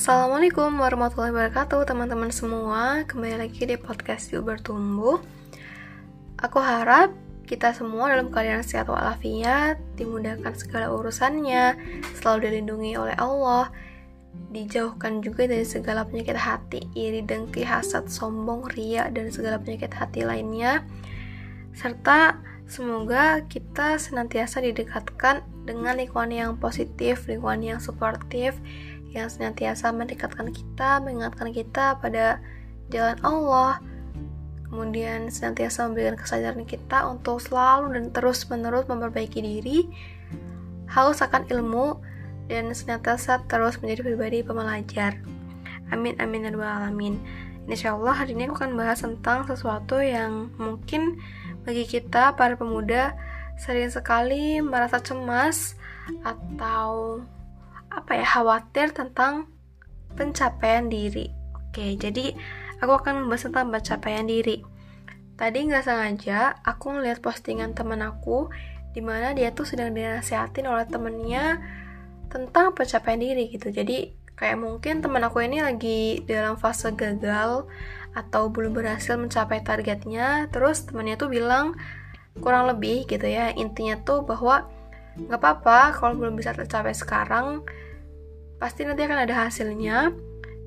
Assalamualaikum warahmatullahi wabarakatuh teman-teman semua. Kembali lagi di podcast Yuk Bertumbuh. Aku harap kita semua dalam keadaan sehat walafiat Dimudahkan segala urusannya Selalu dilindungi oleh Allah Dijauhkan juga dari segala penyakit hati Iri, dengki, hasad, sombong, ria Dan segala penyakit hati lainnya. Serta semoga kita senantiasa didekatkan dengan lingkungan yang positif, lingkungan yang suportif, yang senantiasa mendekatkan kita, mengingatkan kita pada jalan Allah, kemudian senantiasa memberikan kesadaran kita untuk selalu dan terus-menerus memperbaiki diri, haus akan ilmu, dan senantiasa terus menjadi pribadi pembelajar. Amin, amin, dan alamin. Insya Allah hari ini aku akan bahas tentang sesuatu yang mungkin bagi kita para pemuda sering sekali merasa cemas atau apa ya khawatir tentang pencapaian diri. Oke, jadi aku akan membahas tentang pencapaian diri. Tadi nggak sengaja aku ngeliat postingan temen aku di mana dia tuh sedang dinasihatin oleh temennya tentang pencapaian diri gitu. Jadi kayak mungkin temen aku ini lagi dalam fase gagal atau belum berhasil mencapai targetnya. Terus temennya tuh bilang kurang lebih gitu ya intinya tuh bahwa nggak apa-apa kalau belum bisa tercapai sekarang pasti nanti akan ada hasilnya.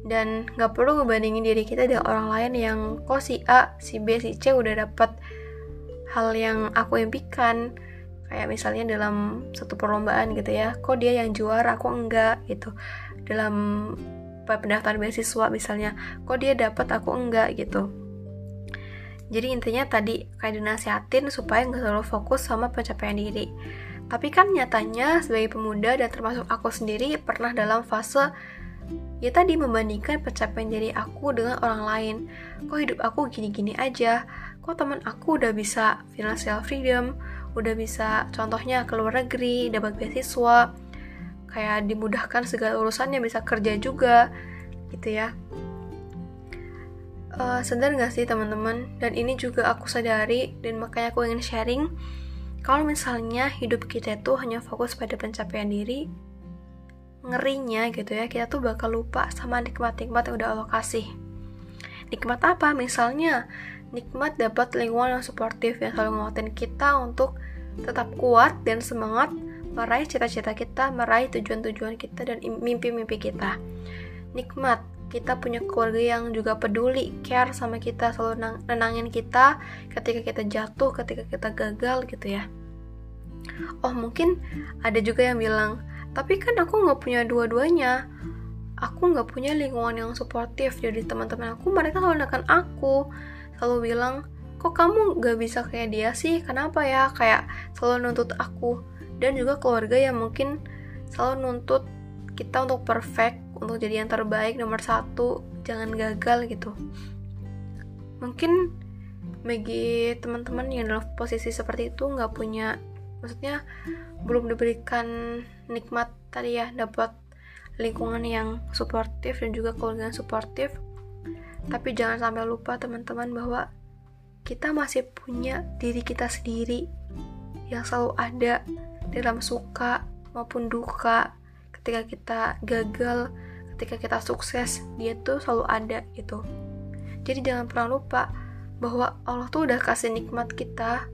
Dan nggak perlu ngebandingin diri kita dengan orang lain yang kok si A, si B, si C udah dapat hal yang aku impikan. Kayak misalnya dalam satu perlombaan gitu ya kok dia yang juara aku enggak gitu. Dalam pendaftaran beasiswa misalnya kok dia dapat aku enggak gitu. Jadi intinya tadi kayak dinasihatin supaya nggak terlalu fokus sama pencapaian diri tapi kan nyatanya sebagai pemuda dan termasuk aku sendiri pernah dalam fase ya tadi membandingkan pencapaian diri aku dengan orang lain. Kok hidup aku gini-gini aja? Kok teman aku udah bisa financial freedom, udah bisa contohnya ke luar negeri, dapat beasiswa, kayak dimudahkan segala urusannya bisa kerja juga, gitu ya. Uh, sadar gak sih teman-teman? Dan ini juga aku sadari dan makanya aku ingin sharing kalau misalnya hidup kita itu hanya fokus pada pencapaian diri, ngerinya gitu ya, kita tuh bakal lupa sama nikmat-nikmat yang udah Allah kasih. Nikmat apa? Misalnya, nikmat dapat lingkungan yang suportif yang selalu nguatin kita untuk tetap kuat dan semangat meraih cita-cita kita, meraih tujuan-tujuan kita dan mimpi-mimpi kita. Nikmat kita punya keluarga yang juga peduli, care sama kita, selalu nenangin kita ketika kita jatuh, ketika kita gagal gitu ya. Oh mungkin ada juga yang bilang, tapi kan aku nggak punya dua-duanya. Aku nggak punya lingkungan yang suportif jadi teman-teman aku mereka selalu nekan aku, selalu bilang, kok kamu nggak bisa kayak dia sih? Kenapa ya? Kayak selalu nuntut aku dan juga keluarga yang mungkin selalu nuntut kita untuk perfect untuk jadi yang terbaik nomor satu. Jangan gagal gitu. Mungkin bagi teman-teman yang dalam posisi seperti itu nggak punya maksudnya belum diberikan nikmat tadi ya dapat lingkungan yang suportif dan juga keluarga yang suportif. Tapi jangan sampai lupa teman-teman bahwa kita masih punya diri kita sendiri yang selalu ada dalam suka maupun duka ketika kita gagal ketika kita sukses dia tuh selalu ada gitu. Jadi jangan pernah lupa bahwa Allah tuh udah kasih nikmat kita.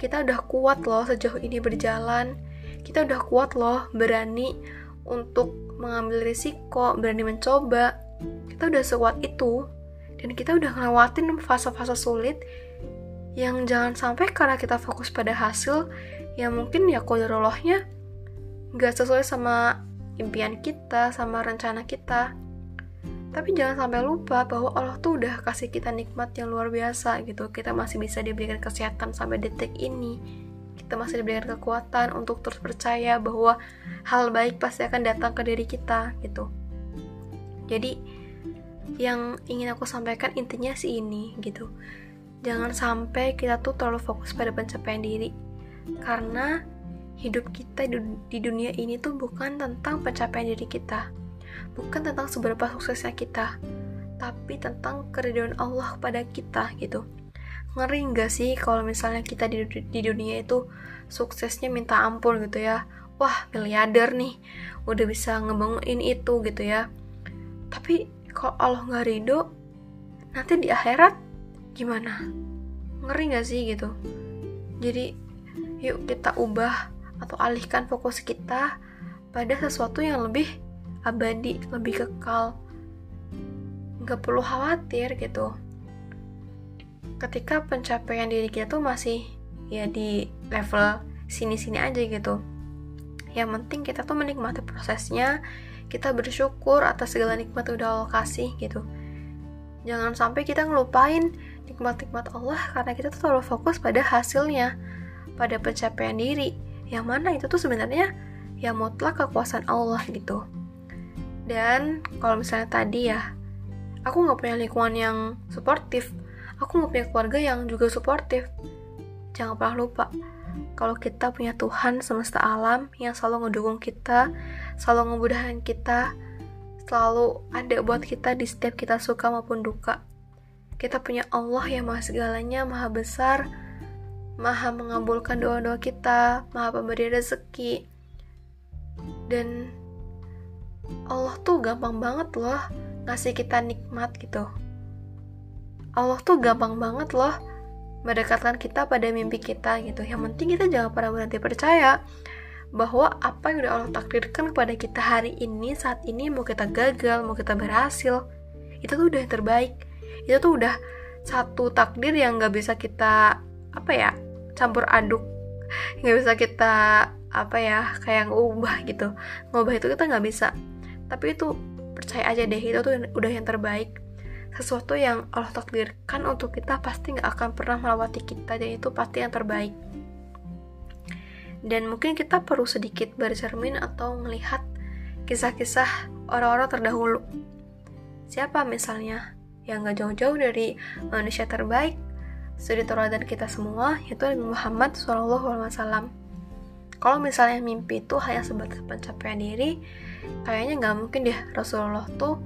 Kita udah kuat loh sejauh ini berjalan. Kita udah kuat loh berani untuk mengambil risiko berani mencoba. Kita udah sekuat itu. Dan kita udah ngelewatin fase-fase sulit yang jangan sampai karena kita fokus pada hasil yang mungkin ya kodarolohnya nggak sesuai sama impian kita, sama rencana kita. Tapi jangan sampai lupa bahwa Allah tuh udah kasih kita nikmat yang luar biasa gitu. Kita masih bisa diberikan kesehatan sampai detik ini. Kita masih diberikan kekuatan untuk terus percaya bahwa hal baik pasti akan datang ke diri kita gitu. Jadi yang ingin aku sampaikan intinya sih ini gitu. Jangan sampai kita tuh terlalu fokus pada pencapaian diri. Karena hidup kita di dunia ini tuh bukan tentang pencapaian diri kita, bukan tentang seberapa suksesnya kita, tapi tentang keridhaan Allah pada kita gitu. Ngeri nggak sih kalau misalnya kita di, di dunia itu suksesnya minta ampun gitu ya, wah miliarder nih, udah bisa ngebangun itu gitu ya, tapi kalau Allah nggak ridho nanti di akhirat gimana? Ngeri gak sih gitu? Jadi yuk kita ubah atau alihkan fokus kita pada sesuatu yang lebih abadi lebih kekal. Nggak perlu khawatir gitu. Ketika pencapaian diri kita tuh masih ya di level sini-sini aja gitu. Yang penting kita tuh menikmati prosesnya kita bersyukur atas segala nikmat udah Allah kasih gitu. Jangan sampai kita ngelupain nikmat-nikmat Allah karena kita tuh terlalu fokus pada hasilnya pada pencapaian diri yang mana? Itu tuh sebenarnya ya mutlak kekuasaan Allah gitu. Dan kalau misalnya tadi ya aku nggak punya lingkungan yang suportif. Aku nggak punya keluarga yang juga suportif. Jangan pernah lupa kalau kita punya Tuhan semesta alam yang selalu ngedukung kita, selalu ngemudahin kita, selalu ada buat kita di setiap kita suka maupun duka. Kita punya Allah yang maha segalanya, maha besar, maha mengabulkan doa-doa kita, maha pemberi rezeki. Dan Allah tuh gampang banget loh ngasih kita nikmat gitu. Allah tuh gampang banget loh mendekatkan kita pada mimpi kita gitu. Yang penting kita jangan pernah berhenti percaya bahwa apa yang udah Allah takdirkan kepada kita hari ini, saat ini mau kita gagal, mau kita berhasil, itu tuh udah yang terbaik. Itu tuh udah satu takdir yang gak bisa kita apa ya campur aduk, nggak bisa kita apa ya kayak ngubah gitu. Ngubah itu kita nggak bisa. Tapi itu percaya aja deh itu tuh udah yang terbaik. Sesuatu yang Allah takdirkan untuk kita pasti nggak akan pernah melewati kita dan itu pasti yang terbaik. Dan mungkin kita perlu sedikit bercermin atau melihat kisah-kisah orang-orang terdahulu. Siapa misalnya? Yang nggak jauh-jauh dari manusia terbaik suri dan kita semua yaitu Nabi Muhammad SAW kalau misalnya mimpi itu hanya sebatas pencapaian diri kayaknya nggak mungkin deh Rasulullah tuh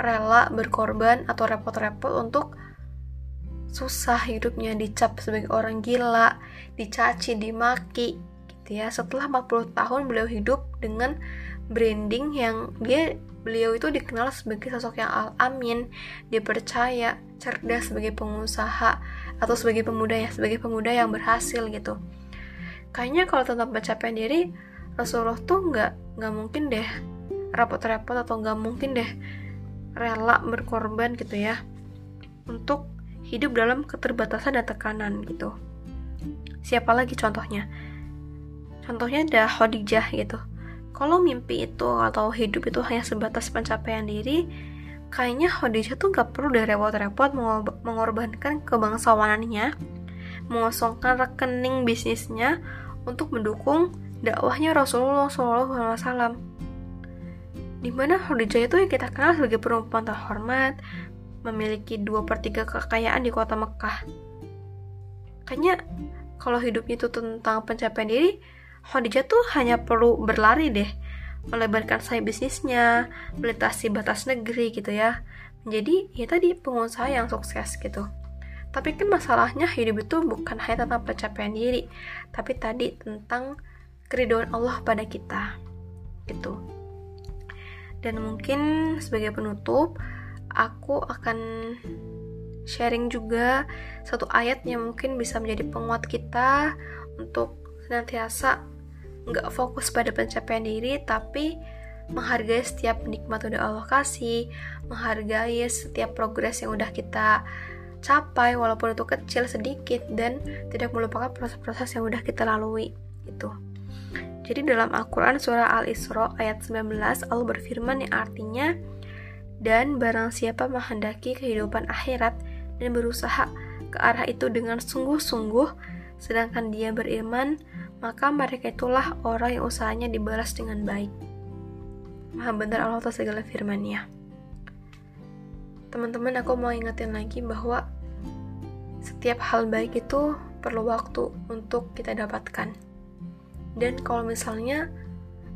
rela berkorban atau repot-repot untuk susah hidupnya dicap sebagai orang gila, dicaci, dimaki gitu ya. Setelah 40 tahun beliau hidup dengan branding yang dia beliau itu dikenal sebagai sosok yang al-amin, dipercaya, cerdas sebagai pengusaha atau sebagai pemuda ya, sebagai pemuda yang berhasil gitu. Kayaknya kalau tentang pencapaian diri, Rasulullah tuh nggak nggak mungkin deh repot-repot atau nggak mungkin deh rela berkorban gitu ya untuk hidup dalam keterbatasan dan tekanan gitu. Siapa lagi contohnya? Contohnya ada Khadijah gitu. Kalau mimpi itu atau hidup itu hanya sebatas pencapaian diri kayaknya Khadijah tuh gak perlu deh repot-repot mengorbankan kebangsawanannya mengosongkan rekening bisnisnya untuk mendukung dakwahnya Rasulullah SAW di mana Khadijah itu yang kita kenal sebagai perempuan terhormat, memiliki dua per 3 kekayaan di kota Mekah. Kayaknya kalau hidupnya itu tentang pencapaian diri, Khadijah tuh hanya perlu berlari deh, melebarkan sayap bisnisnya, melintasi batas negeri gitu ya. Menjadi ya tadi pengusaha yang sukses gitu. Tapi kan masalahnya hidup itu bukan hanya tentang pencapaian diri, tapi tadi tentang keriduan Allah pada kita. Gitu. Dan mungkin sebagai penutup, aku akan sharing juga satu ayat yang mungkin bisa menjadi penguat kita untuk senantiasa nggak fokus pada pencapaian diri, tapi menghargai setiap nikmat udah Allah kasih, menghargai setiap progres yang udah kita capai walaupun itu kecil sedikit dan tidak melupakan proses-proses yang udah kita lalui itu. Jadi dalam Al-Quran surah Al-Isra ayat 19 Allah berfirman yang artinya dan barang siapa menghendaki kehidupan akhirat dan berusaha ke arah itu dengan sungguh-sungguh sedangkan dia beriman maka mereka itulah orang yang usahanya dibalas dengan baik. Maha benar Allah atas segala firman-Nya. Teman-teman, aku mau ingetin lagi bahwa setiap hal baik itu perlu waktu untuk kita dapatkan dan kalau misalnya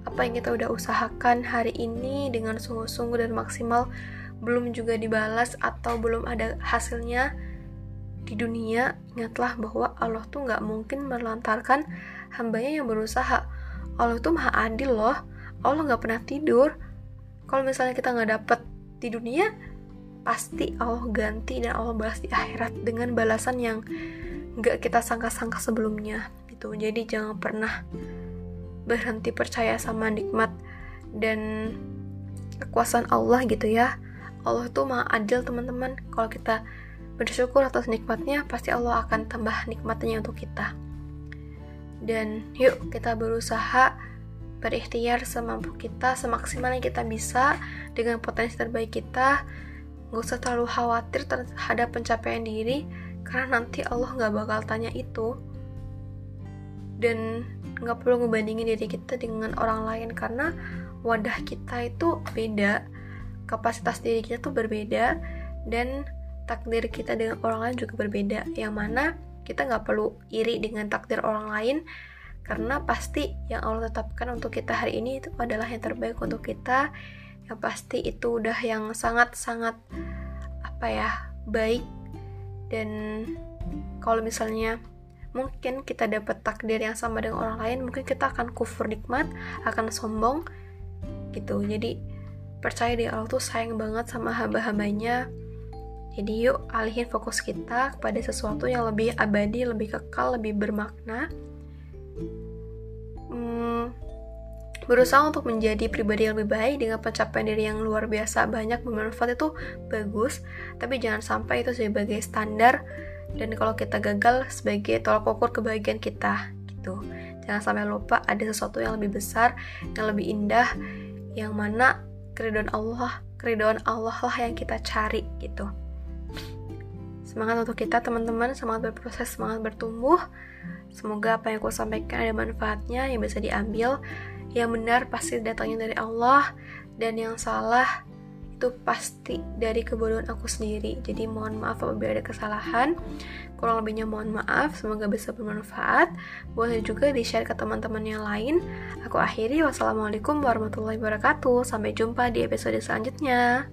apa yang kita udah usahakan hari ini dengan sungguh-sungguh dan maksimal belum juga dibalas atau belum ada hasilnya di dunia ingatlah bahwa Allah tuh nggak mungkin melantarkan hambanya yang berusaha. Allah tuh maha adil loh. Allah nggak pernah tidur. Kalau misalnya kita nggak dapet di dunia pasti Allah ganti dan Allah balas di akhirat dengan balasan yang nggak kita sangka-sangka sebelumnya gitu. Jadi jangan pernah berhenti percaya sama nikmat dan kekuasaan Allah gitu ya. Allah tuh maha adil teman-teman. Kalau kita bersyukur atas nikmatnya pasti Allah akan tambah nikmatnya untuk kita. Dan yuk kita berusaha berikhtiar semampu kita semaksimal yang kita bisa dengan potensi terbaik kita. Nggak usah terlalu khawatir terhadap pencapaian diri karena nanti Allah nggak bakal tanya itu. Dan nggak perlu ngebandingin diri kita dengan orang lain karena wadah kita itu beda. Kapasitas diri kita tuh berbeda dan takdir kita dengan orang lain juga berbeda. Yang mana kita nggak perlu iri dengan takdir orang lain karena pasti yang Allah tetapkan untuk kita hari ini itu adalah yang terbaik untuk kita. Yang pasti itu udah yang sangat-sangat apa ya baik. Dan kalau misalnya mungkin kita dapat takdir yang sama dengan orang lain mungkin kita akan kufur nikmat akan sombong gitu. Jadi percaya di Allah tuh sayang banget sama hamba-hambanya jadi yuk alihin fokus kita kepada sesuatu yang lebih abadi, lebih kekal, lebih bermakna. Hmm, berusaha untuk menjadi pribadi yang lebih baik dengan pencapaian diri yang luar biasa banyak bermanfaat itu bagus, tapi jangan sampai itu sebagai standar dan kalau kita gagal sebagai tolak ukur kebahagiaan kita gitu. Jangan sampai lupa ada sesuatu yang lebih besar, yang lebih indah, yang mana keridhaan Allah, keridhaan Allah lah yang kita cari gitu. Semangat untuk kita teman-teman, semangat berproses, semangat bertumbuh. Semoga apa yang aku sampaikan ada manfaatnya yang bisa diambil. Yang benar pasti datangnya dari Allah dan yang salah itu pasti dari kebodohan aku sendiri. Jadi mohon maaf apabila ada kesalahan. Kurang lebihnya mohon maaf, semoga bisa bermanfaat. Boleh juga di-share ke teman-teman yang lain. Aku akhiri, wassalamualaikum warahmatullahi wabarakatuh. Sampai jumpa di episode selanjutnya.